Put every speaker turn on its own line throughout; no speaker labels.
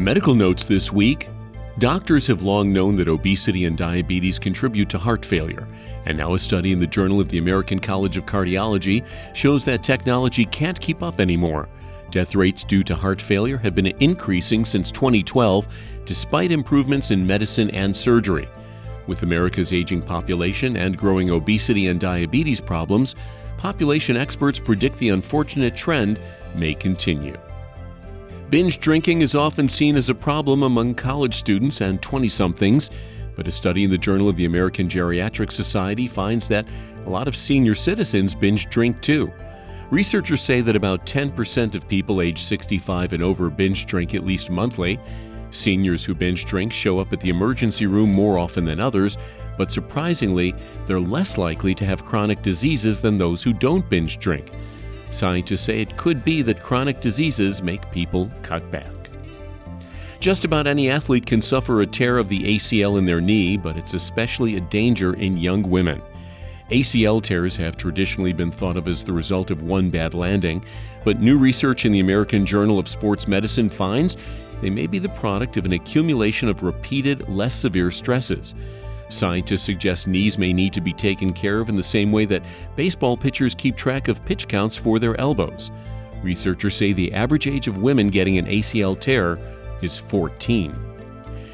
Medical notes this week. Doctors have long known that obesity and diabetes contribute to heart failure, and now a study in the Journal of the American College of Cardiology shows that technology can't keep up anymore. Death rates due to heart failure have been increasing since 2012, despite improvements in medicine and surgery. With America's aging population and growing obesity and diabetes problems, population experts predict the unfortunate trend may continue. Binge drinking is often seen as a problem among college students and 20 somethings, but a study in the Journal of the American Geriatric Society finds that a lot of senior citizens binge drink too. Researchers say that about 10% of people age 65 and over binge drink at least monthly. Seniors who binge drink show up at the emergency room more often than others, but surprisingly, they're less likely to have chronic diseases than those who don't binge drink. Scientists say it could be that chronic diseases make people cut back. Just about any athlete can suffer a tear of the ACL in their knee, but it's especially a danger in young women. ACL tears have traditionally been thought of as the result of one bad landing, but new research in the American Journal of Sports Medicine finds they may be the product of an accumulation of repeated, less severe stresses. Scientists suggest knees may need to be taken care of in the same way that baseball pitchers keep track of pitch counts for their elbows. Researchers say the average age of women getting an ACL tear is 14.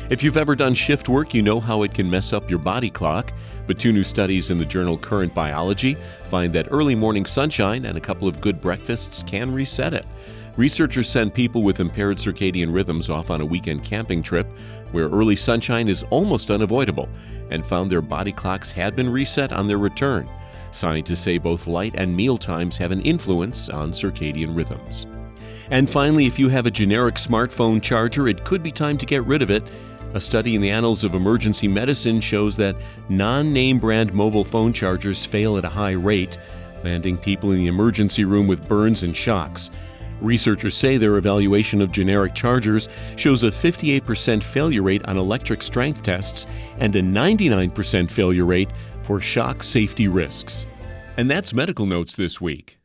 If you've ever done shift work, you know how it can mess up your body clock. But two new studies in the journal Current Biology find that early morning sunshine and a couple of good breakfasts can reset it. Researchers send people with impaired circadian rhythms off on a weekend camping trip where early sunshine is almost unavoidable and found their body clocks had been reset on their return. Scientists say both light and meal times have an influence on circadian rhythms. And finally, if you have a generic smartphone charger, it could be time to get rid of it. A study in the Annals of Emergency Medicine shows that non name brand mobile phone chargers fail at a high rate, landing people in the emergency room with burns and shocks. Researchers say their evaluation of generic chargers shows a 58% failure rate on electric strength tests and a 99% failure rate for shock safety risks. And that's medical notes this week.